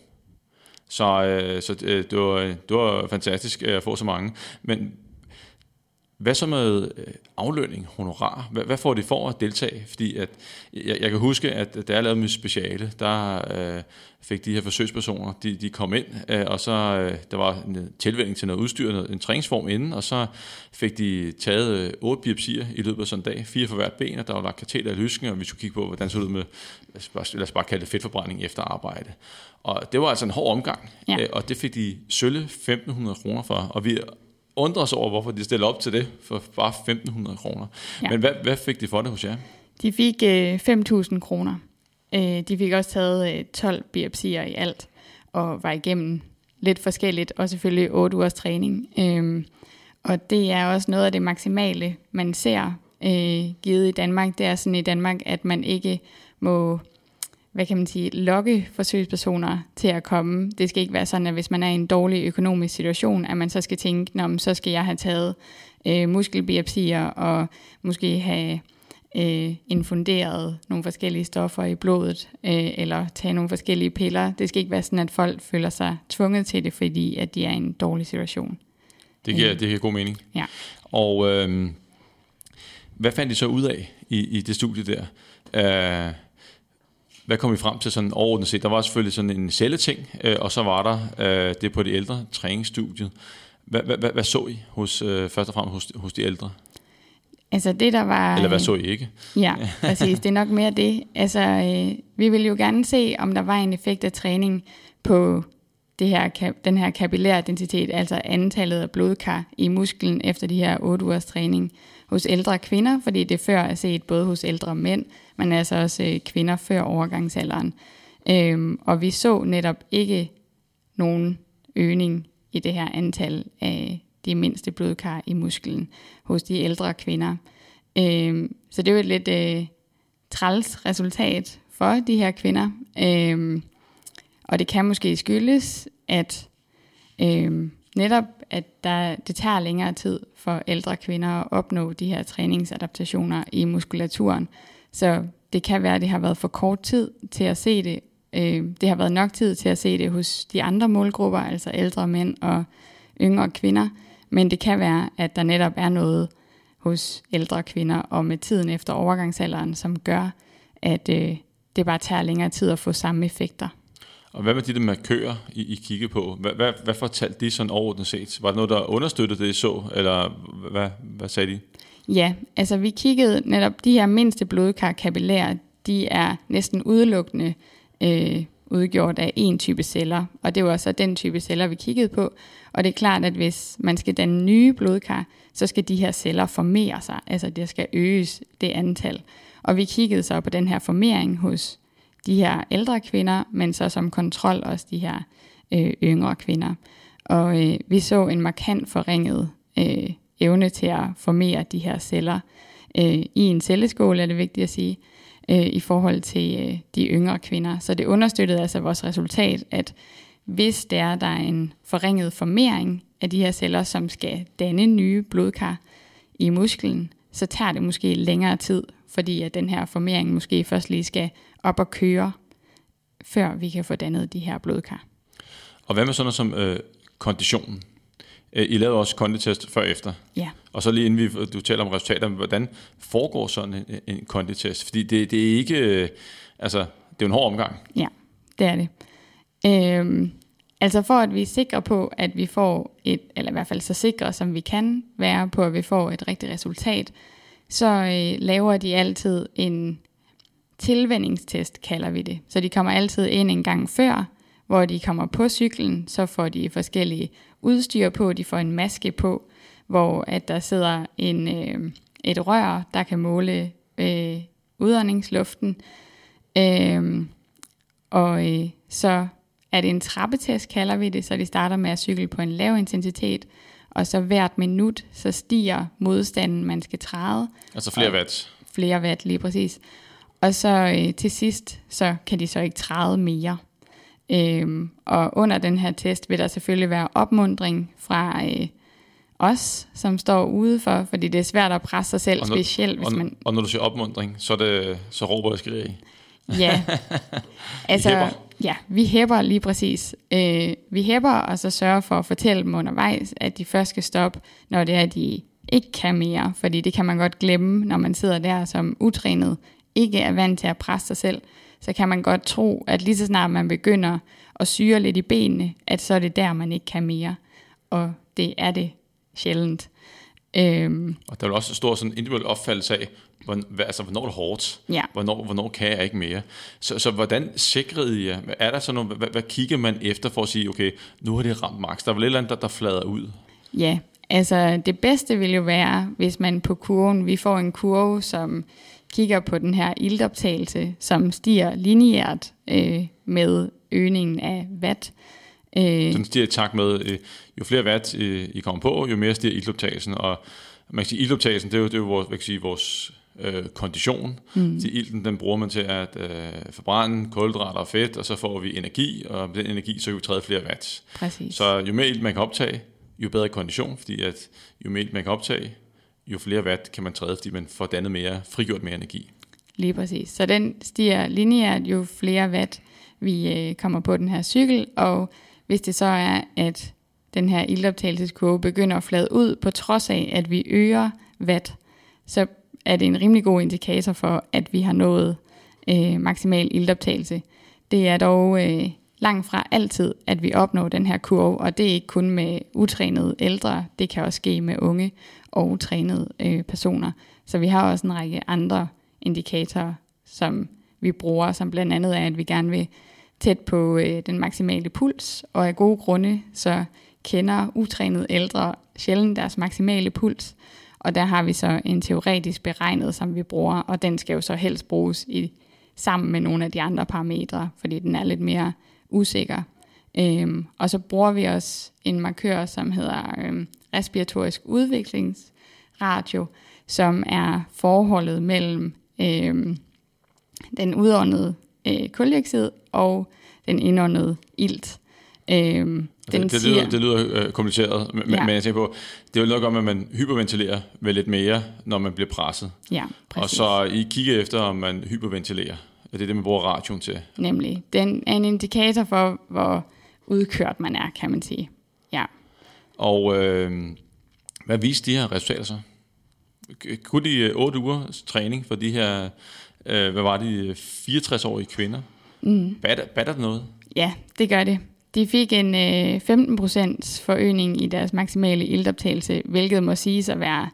Så, øh, så øh, det, var, det var fantastisk øh, at få så mange. Men hvad så med øh, aflønning, honorar? Hvad, hvad får de for at deltage? Fordi at, jeg, jeg kan huske, at da jeg lavede mit speciale, der øh, fik de her forsøgspersoner, de, de kom ind, øh, og så øh, der var en tilvænding til noget udstyr, noget, en træningsform inden, og så fik de taget øh, otte biopsier i løbet af sådan en dag, fire for hvert ben, og der var lagt kateter i lysken, og vi skulle kigge på, hvordan det så ud med, lad os bare kalde det fedtforbrænding efter arbejde. Og det var altså en hård omgang, ja. øh, og det fik de sølle 1.500 kroner for, og vi undre os over, hvorfor de stiller op til det for bare 1.500 kroner. Ja. Men hvad, hvad fik de for det hos jer? De fik øh, 5.000 kroner. Øh, de fik også taget øh, 12 biopsier i alt, og var igennem lidt forskelligt, og selvfølgelig 8 ugers træning. Øh, og det er også noget af det maksimale, man ser øh, givet i Danmark. Det er sådan i Danmark, at man ikke må hvad kan man sige, lokke forsøgspersoner til at komme. Det skal ikke være sådan, at hvis man er i en dårlig økonomisk situation, at man så skal tænke, Nå, så skal jeg have taget øh, muskelbiopsier og måske have øh, infunderet nogle forskellige stoffer i blodet, øh, eller tage nogle forskellige piller. Det skal ikke være sådan, at folk føler sig tvunget til det, fordi at de er i en dårlig situation. Det giver, øh. det giver god mening. Ja. Og øh, hvad fandt I så ud af i, i det studie der? Øh, hvad kom I frem til sådan overordnet set? Der var selvfølgelig sådan en celleting, øh, og så var der øh, det på de ældre træningsstudiet. Hvad, hvad, hvad, hvad så I hos, øh, først og fremmest hos, hos de ældre? Altså det, der var... Eller hvad så I ikke? Ja, præcis. Det er nok mere det. Altså, øh, vi ville jo gerne se, om der var en effekt af træning på det her, den her kapillære densitet, altså antallet af blodkar i musklen efter de her 8 ugers træning hos ældre kvinder, fordi det før er set både hos ældre mænd, men altså også øh, kvinder før overgangsalderen. Øhm, og vi så netop ikke nogen øgning i det her antal af de mindste blodkar i musklen hos de ældre kvinder. Øhm, så det er jo et lidt øh, træls resultat for de her kvinder. Øhm, og det kan måske skyldes, at øhm, netop at der, det tager længere tid for ældre kvinder at opnå de her træningsadaptationer i muskulaturen. Så det kan være, at det har været for kort tid til at se det. Øh, det har været nok tid til at se det hos de andre målgrupper, altså ældre mænd og yngre kvinder. Men det kan være, at der netop er noget hos ældre kvinder og med tiden efter overgangsalderen, som gør, at øh, det bare tager længere tid at få samme effekter. Og hvad med de der markører, I, I kiggede på? Hvad, hvad, hvad fortalte de sådan overordnet set? Var det noget, der understøttede det, I så? Eller hvad, hvad sagde de? Ja, altså vi kiggede netop, de her mindste blodkar kapillærer, de er næsten udelukkende øh, udgjort af en type celler, og det var så den type celler, vi kiggede på. Og det er klart, at hvis man skal danne nye blodkar, så skal de her celler formere sig, altså det skal øges det antal. Og vi kiggede så på den her formering hos de her ældre kvinder, men så som kontrol også de her øh, yngre kvinder. Og øh, vi så en markant forringet øh, evne til at formere de her celler øh, i en celleskål, er det vigtigt at sige, øh, i forhold til øh, de yngre kvinder. Så det understøttede altså vores resultat, at hvis der er, der er en forringet formering af de her celler, som skal danne nye blodkar i musklen, så tager det måske længere tid, fordi at den her formering måske først lige skal op og køre, før vi kan få dannet de her blodkar. Og hvad med sådan noget som øh, konditionen? Øh, I lavede også konditest før og efter. Ja. Og så lige inden vi, du taler om resultater, hvordan foregår sådan en, en konditest? Fordi det, det er ikke, øh, altså, det er en hård omgang. Ja, det er det. Øhm, altså for at vi er sikre på, at vi får et, eller i hvert fald så sikre som vi kan være på, at vi får et rigtigt resultat, så øh, laver de altid en tilvændingstest, kalder vi det. Så de kommer altid ind en gang før, hvor de kommer på cyklen, så får de forskellige udstyr på, de får en maske på, hvor at der sidder en, øh, et rør, der kan måle øh, udåndingsluften. Øh, og øh, så er det en trappetest, kalder vi det, så de starter med at cykle på en lav intensitet, og så hvert minut, så stiger modstanden, man skal træde. Altså flere watt. Flere watt, lige præcis. Og så øh, til sidst, så kan de så ikke træde mere. Øhm, og under den her test vil der selvfølgelig være opmundring fra øh, os, som står udefor, fordi det er svært at presse sig selv, Og når- specielt hvis og, man... og når du siger opmundring, så, er det, så råber jeg skriger. Ja, altså, hæpper. ja, vi hæpper lige præcis. Øh, vi hæpper, og så sørger for at fortælle dem undervejs, at de først skal stoppe, når det er, at de ikke kan mere. Fordi det kan man godt glemme, når man sidder der som utrænet, ikke er vant til at presse sig selv. Så kan man godt tro, at lige så snart man begynder at syre lidt i benene, at så er det der, man ikke kan mere. Og det er det sjældent. Øhm, Og der er også stor sådan individuel opfattelse af, hvor, altså, hvornår er det hårdt, Ja. hvornår, hvornår kan jeg ikke mere. Så, så hvordan sikrede jer? Er der sådan nogle, hvad, hvad kigger man efter for at sige, okay, nu har det ramt max. Der er vel et eller andet, der, der flader ud. Ja, altså det bedste vil jo være, hvis man på kurven, vi får en kurve, som kigger på den her iltoptagelse, som stiger lineært øh, med øgningen af watt. Øh, Sådan stiger i takt med, øh, jo flere watt øh, I kommer på, jo mere stiger iltoptagelsen. Og man kan sige, iltoptagelsen, det er jo, det er jo vores, kan sige, vores øh, kondition. Mm. Så ilten, den bruger man til at øh, forbrænde kulhydrater og fedt, og så får vi energi, og med den energi, så kan vi træde flere watt. præcis. Så jo mere ilt man kan optage, jo bedre kondition, fordi at jo mere ilt man kan optage, jo flere watt kan man træde, fordi man får dannet mere, frigjort mere energi. Lige præcis. Så den stiger lineært, jo flere watt vi øh, kommer på den her cykel, og hvis det så er, at den her iltoptagelseskurve begynder at flade ud, på trods af, at vi øger watt, så er det en rimelig god indikator for, at vi har nået øh, maksimal iltoptagelse. Det er dog øh, langt fra altid, at vi opnår den her kurve, og det er ikke kun med utrænede ældre, det kan også ske med unge og trænede øh, personer. Så vi har også en række andre indikatorer, som vi bruger, som blandt andet er, at vi gerne vil tæt på øh, den maksimale puls, og af gode grunde, så kender utrænede ældre sjældent deres maksimale puls, og der har vi så en teoretisk beregnet, som vi bruger, og den skal jo så helst bruges i, sammen med nogle af de andre parametre, fordi den er lidt mere usikker. Øhm, og så bruger vi også en markør, som hedder øhm, respiratorisk udviklingsratio, som er forholdet mellem øhm, den udåndede øh, koldioxid og den indåndede ilt. Øhm, den det, det, siger, lyder, det lyder øh, kompliceret, men, Ja. men jeg tænker på, det er jo noget med, at man hyperventilerer med lidt mere, når man bliver presset. ja, Og præcis. så I kigger efter, om man hyperventilerer. Det er det, man bruger radioen til. Nemlig. Den er en indikator for, hvor udkørt man er, kan man sige. Ja. Og øh, hvad viste de her resultater så? Kunne de øh, 8 uger træning for de her, øh, hvad var de, 64-årige kvinder? Mm. Batter, batter det noget? Ja, det gør det. De fik en øh, 15% forøgning i deres maksimale iltoptagelse, hvilket må siges at være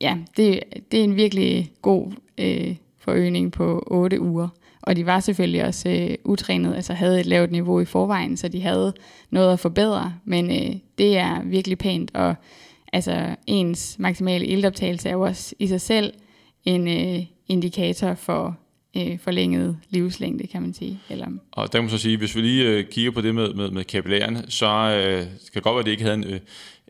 ja, det, det er en virkelig god øh, forøgning på 8 uger. Og de var selvfølgelig også øh, utrænet, altså havde et lavt niveau i forvejen, så de havde noget at forbedre. Men øh, det er virkelig pænt, og altså ens maksimale ildoptagelse er jo også i sig selv en øh, indikator for øh, forlænget livslængde, kan man sige. Eller... Og der kan man så sige, hvis vi lige øh, kigger på det med, med, med kapillærerne, så øh, kan det godt være, at det ikke havde en, øh,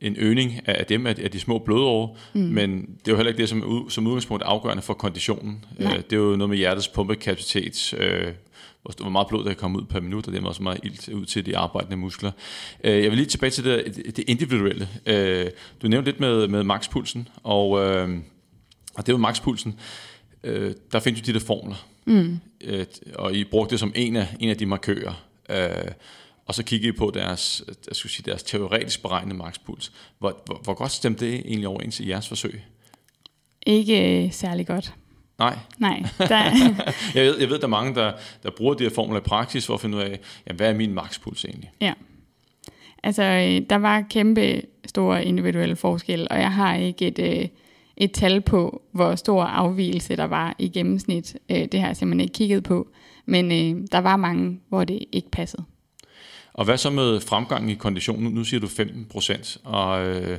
en øgning af dem, af, de små blodårer, mm. men det er jo heller ikke det, som, som udgangspunkt er afgørende for konditionen. Øh, det er jo noget med hjertets pumpekapacitet, øh, hvor meget blod, der kan komme ud per minut, og det er også meget ilt ud til de arbejdende muskler. Øh, jeg vil lige tilbage til det, det individuelle. Du nævnte lidt med, med maxpulsen, og, og det er jo maxpulsen. Der findes jo de der formler, mm. og I brugte det som en af, en af de markører og så kiggede I på deres, jeg skulle sige, deres teoretisk beregnede makspuls. Hvor, hvor, hvor godt stemte det egentlig overens i jeres forsøg? Ikke øh, særlig godt. Nej. Nej. Der... jeg, ved, jeg ved, der er mange, der, der bruger de her formler i praksis for at finde ud af, jamen, hvad er min makspuls egentlig? Ja. Altså, øh, der var kæmpe store individuelle forskelle, og jeg har ikke et, øh, et tal på, hvor stor afvielse der var i gennemsnit. Det har jeg simpelthen ikke kigget på. Men øh, der var mange, hvor det ikke passede. Og hvad så med fremgangen i konditionen? Nu siger du 15 procent, og øh,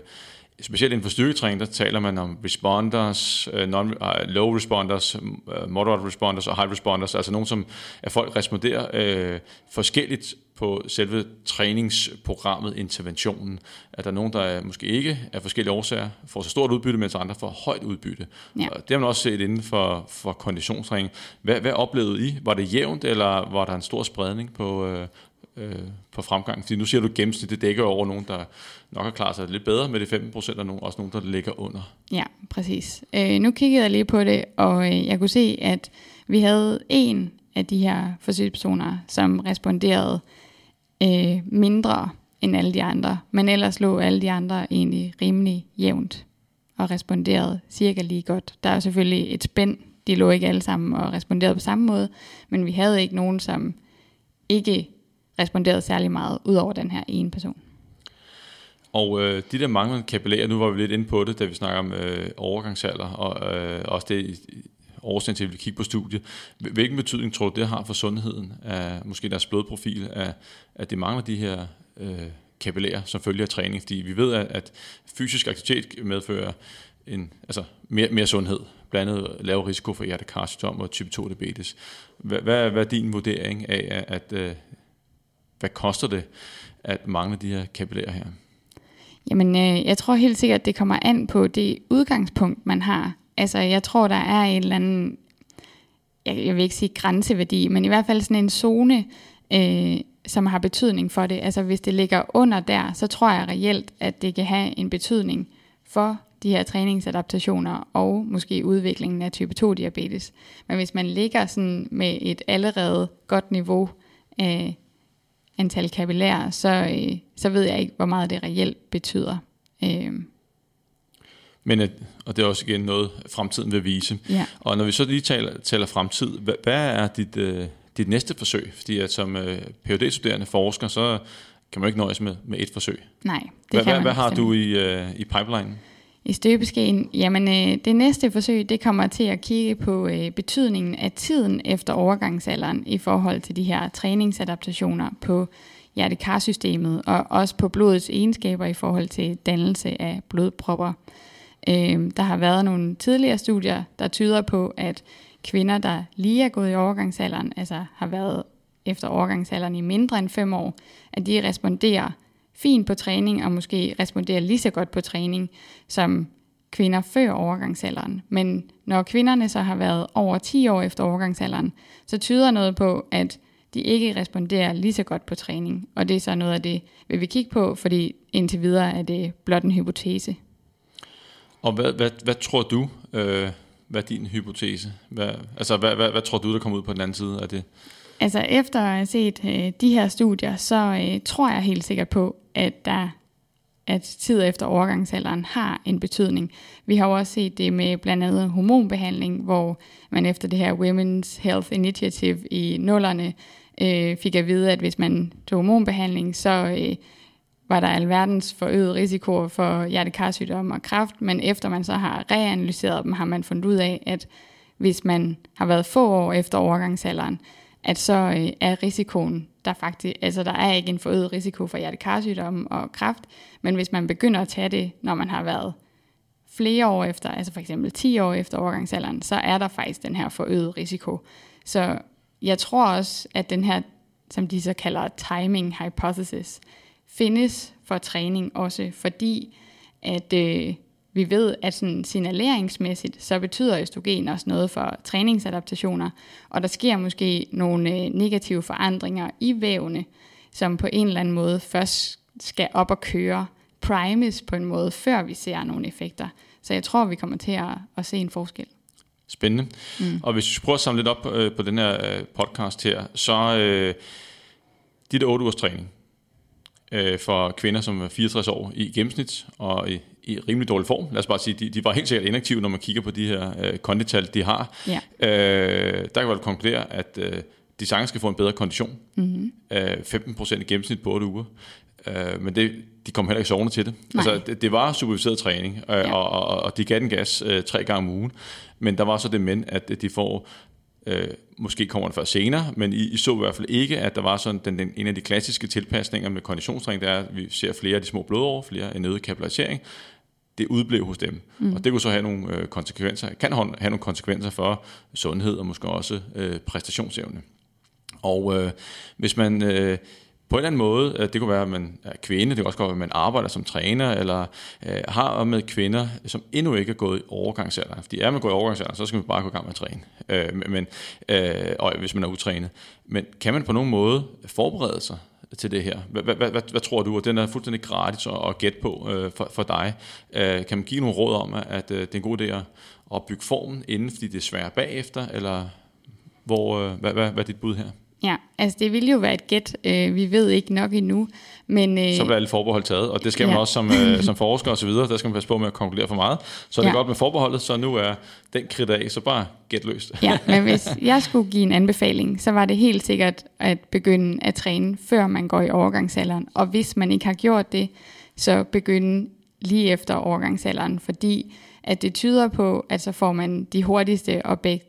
specielt inden for styrketræning, der taler man om responders, øh, non, uh, low responders, uh, moderate responders og high responders, altså nogen, som at folk responderer øh, forskelligt på selve træningsprogrammet, interventionen. At der er nogen, der er, måske ikke af forskellige årsager får så stort udbytte, mens andre får højt udbytte. Ja. Og det har man også set inden for, for konditionstræning. Hvad, hvad oplevede I? Var det jævnt, eller var der en stor spredning på, øh, øh, på fremgangen? Fordi nu siger du gennemsnit, det dækker over nogen, der nok har klaret sig lidt bedre med de 15 procent, og nogen, også nogen, der ligger under. Ja, præcis. Øh, nu kiggede jeg lige på det, og øh, jeg kunne se, at vi havde en af de her forsøgspersoner, som responderede øh, mindre end alle de andre, men ellers lå alle de andre egentlig rimelig jævnt og responderede cirka lige godt. Der er selvfølgelig et spænd, de lå ikke alle sammen og responderede på samme måde, men vi havde ikke nogen, som ikke responderet særlig meget, ud over den her ene person. Og øh, de der manglende kapillærer, nu var vi lidt inde på det, da vi snakker om øh, overgangsalder, og øh, også det årsagen til, at vi kigger på studiet. Hvilken betydning tror du, det har for sundheden af måske deres blodprofil, af, at det mangler de her øh, kapillærer, som følger af træning? Fordi vi ved, at, at fysisk aktivitet medfører en, altså mere, mere sundhed, blandt andet lavere risiko for hjertekarsygdom og type 2 diabetes. Hvad, hvad, hvad er din vurdering af, at, at øh, hvad koster det at mangle de her kapillærer her? Jamen, øh, jeg tror helt sikkert, at det kommer an på det udgangspunkt, man har. Altså, jeg tror, der er en eller anden, jeg, jeg vil ikke sige grænseværdi, men i hvert fald sådan en zone, øh, som har betydning for det. Altså, hvis det ligger under der, så tror jeg reelt, at det kan have en betydning for de her træningsadaptationer og måske udviklingen af type 2 diabetes. Men hvis man ligger sådan med et allerede godt niveau øh, antal kapillærer, så, øh, så ved jeg ikke, hvor meget det reelt betyder. Øh. Men, og det er også igen noget, fremtiden vil vise. Ja. Og når vi så lige taler, taler fremtid, hvad, hvad er dit, øh, dit næste forsøg? Fordi at som øh, phd studerende forsker, så kan man ikke nøjes med, med et forsøg. Nej, det hvad, kan hvad, hvad har du i, øh, i pipeline? I støbeskeen, jamen øh, det næste forsøg, det kommer til at kigge på øh, betydningen af tiden efter overgangsalderen i forhold til de her træningsadaptationer på hjertekarsystemet og også på blodets egenskaber i forhold til dannelse af blodpropper. Øh, der har været nogle tidligere studier, der tyder på, at kvinder, der lige er gået i overgangsalderen, altså har været efter overgangsalderen i mindre end 5 år, at de responderer fint på træning, og måske responderer lige så godt på træning, som kvinder før overgangsalderen. Men når kvinderne så har været over 10 år efter overgangsalderen, så tyder noget på, at de ikke responderer lige så godt på træning. Og det er så noget af det, vil vi kigge på, fordi indtil videre er det blot en hypotese. Og hvad, hvad, hvad tror du, øh, hvad er din hypotese? Hvad, altså, hvad, hvad, hvad tror du, der kommer ud på den anden side af det? Altså efter at have set øh, de her studier, så øh, tror jeg helt sikkert på, at der at tid efter overgangsalderen har en betydning. Vi har jo også set det med blandt andet hormonbehandling, hvor man efter det her Women's Health Initiative i nullerne øh, fik at vide, at hvis man tog hormonbehandling, så øh, var der alverdens forøget risiko for hjertekarsygdom og kræft, men efter man så har reanalyseret dem, har man fundet ud af, at hvis man har været få år efter overgangsalderen, at så øh, er risikoen der faktisk, altså der er ikke en forøget risiko for hjertekarsygdom og kræft, men hvis man begynder at tage det, når man har været flere år efter, altså for eksempel 10 år efter overgangsalderen, så er der faktisk den her forøget risiko. Så jeg tror også, at den her, som de så kalder timing hypothesis, findes for træning også, fordi at øh, vi ved, at sådan signaleringsmæssigt, så betyder østrogen også noget for træningsadaptationer, og der sker måske nogle øh, negative forandringer i vævene, som på en eller anden måde først skal op og køre, primes på en måde, før vi ser nogle effekter. Så jeg tror, vi kommer til at, at se en forskel. Spændende. Mm. Og hvis vi prøver at samle lidt op øh, på den her øh, podcast her, så øh, dit 8 ugers træning øh, for kvinder, som er 64 år i gennemsnit, og i, i rimelig dårlig form. Lad os bare sige, de, de var helt sikkert inaktive, når man kigger på de her øh, kondital, de har. Ja. Øh, der kan man konkludere, at øh, de sagtens skal få en bedre kondition. Mm-hmm. Øh, 15% i gennemsnit på 8 uger. Øh, men det, de kom heller ikke sovende til det. Nej. Altså, det, det var superviseret træning, øh, Ja. og, og, og de gav den gas øh, tre gange om ugen. Men der var så det men, at de får Øh, måske kommer det først senere, men I, I så i hvert fald ikke, at der var sådan den, den, en af de klassiske tilpasninger med konditionstræning, det er, at vi ser flere af de små blodår, flere en øget kapillarisering. Det udblev hos dem. Mm. Og det kunne så have nogle øh, konsekvenser, kan have nogle konsekvenser for sundhed og måske også øh, præstationsevne. Og øh, hvis man øh, på en eller anden måde, øh, det kunne være, at man er kvinde, det kan også godt være, at man arbejder som træner, eller øh, har med kvinder, som endnu ikke er gået i overgangsalderen. Fordi er man gået i overgangsalderen, så skal man bare gå i gang med at træne. Øh, men, øh, og hvis man er utrænet. Men kan man på nogen måde forberede sig til det her? Hvad, hvad, hvad, hvad tror du? Og den er fuldstændig gratis at, at gætte på øh, for, for dig. Øh, kan man give nogle råd om, at øh, det er en god idé at, at bygge formen inden, fordi det er svært bagefter? Eller hvor, øh, hvad, hvad, hvad er dit bud her? Ja, altså det ville jo være et gæt. Øh, vi ved ikke nok endnu. Men, øh, Så bliver alle forbehold taget, og det skal man Ja. også som, øh, som forsker og så videre, der skal man passe på med at konkludere for meget. Så er det Ja. godt med forbeholdet, så nu er den kridt af, så bare gæt løst. ja, men hvis jeg skulle give en anbefaling, så var det helt sikkert at begynde at træne, før man går i overgangsalderen. Og hvis man ikke har gjort det, så begynde lige efter overgangsalderen, fordi at det tyder på, at så får man de hurtigste og be-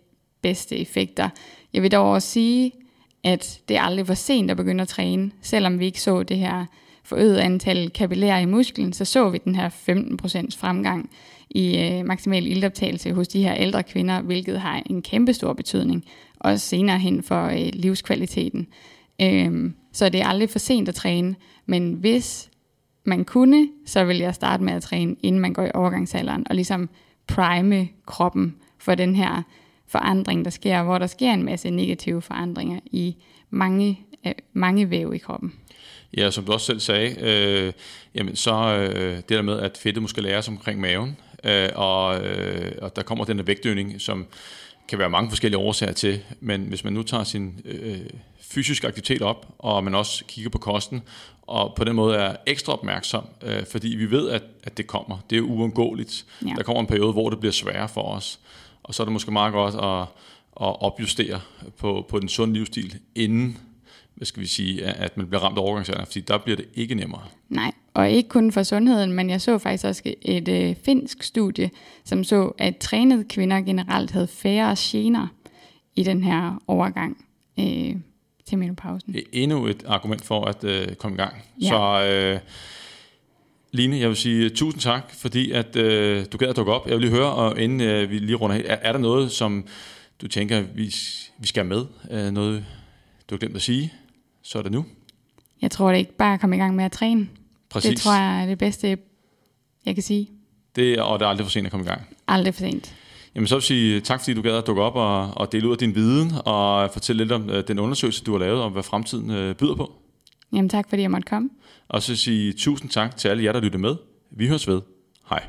bedste effekter. Jeg vil dog også sige, at det er aldrig for sent at begynde at træne, selvom vi ikke så det her forøget antal kapillærer i musklen, så så vi den her 15% fremgang i øh, maksimal ildoptagelse hos de her ældre kvinder, hvilket har en kæmpe stor betydning, også senere hen for øh, livskvaliteten. Øhm, så det er aldrig for sent at træne, men hvis man kunne, så vil jeg starte med at træne, inden man går i overgangsalderen, og ligesom prime kroppen for den her forandring, der sker, hvor der sker en masse negative forandringer i mange, øh, mange væv i kroppen. Ja, som du også selv sagde, øh, jamen så øh, det der med, at fedtet måske læres omkring maven, øh, og, øh, og der kommer den her vægtøgning, som kan være mange forskellige årsager til, men hvis man nu tager sin øh, fysisk aktivitet op, og man også kigger på kosten, og på den måde er ekstra opmærksom, øh, fordi vi ved, at, at det kommer. Det er uundgåeligt. Ja. Der kommer en periode, hvor det bliver sværere for os, og så er det måske meget godt at, at opjustere på, på den sunde livsstil, inden hvad skal vi sige, at man bliver ramt af overgangsalderen, fordi der bliver det ikke nemmere. Nej, og ikke kun for sundheden, men jeg så faktisk også et øh, finsk studie, som så, at trænede kvinder generelt havde færre gener i den her overgang øh, til menopausen. Det er endnu et argument for at øh, komme i gang. Ja. Så øh, Line, jeg vil sige tusind tak, fordi at øh, du gad at dukke op. Jeg vil lige høre, og inden øh, vi lige runder er, er der noget, som du tænker, vi, vi skal med? Øh, noget, du har glemt at sige? Så er det nu. Jeg tror det ikke bare at komme i gang med at træne. Præcis. Det tror jeg er det bedste, jeg kan sige. Det, og det er aldrig for sent at komme i gang. Aldrig for sent. Jamen så vil jeg sige tak, fordi du gad at dukke op og, og dele ud af din viden, og fortælle lidt om øh, den undersøgelse, du har lavet, om hvad fremtiden øh, byder på. Jamen tak, fordi jeg måtte komme. Og så sige tusind tak til alle jer, der lytter med. Vi høres ved. Hej.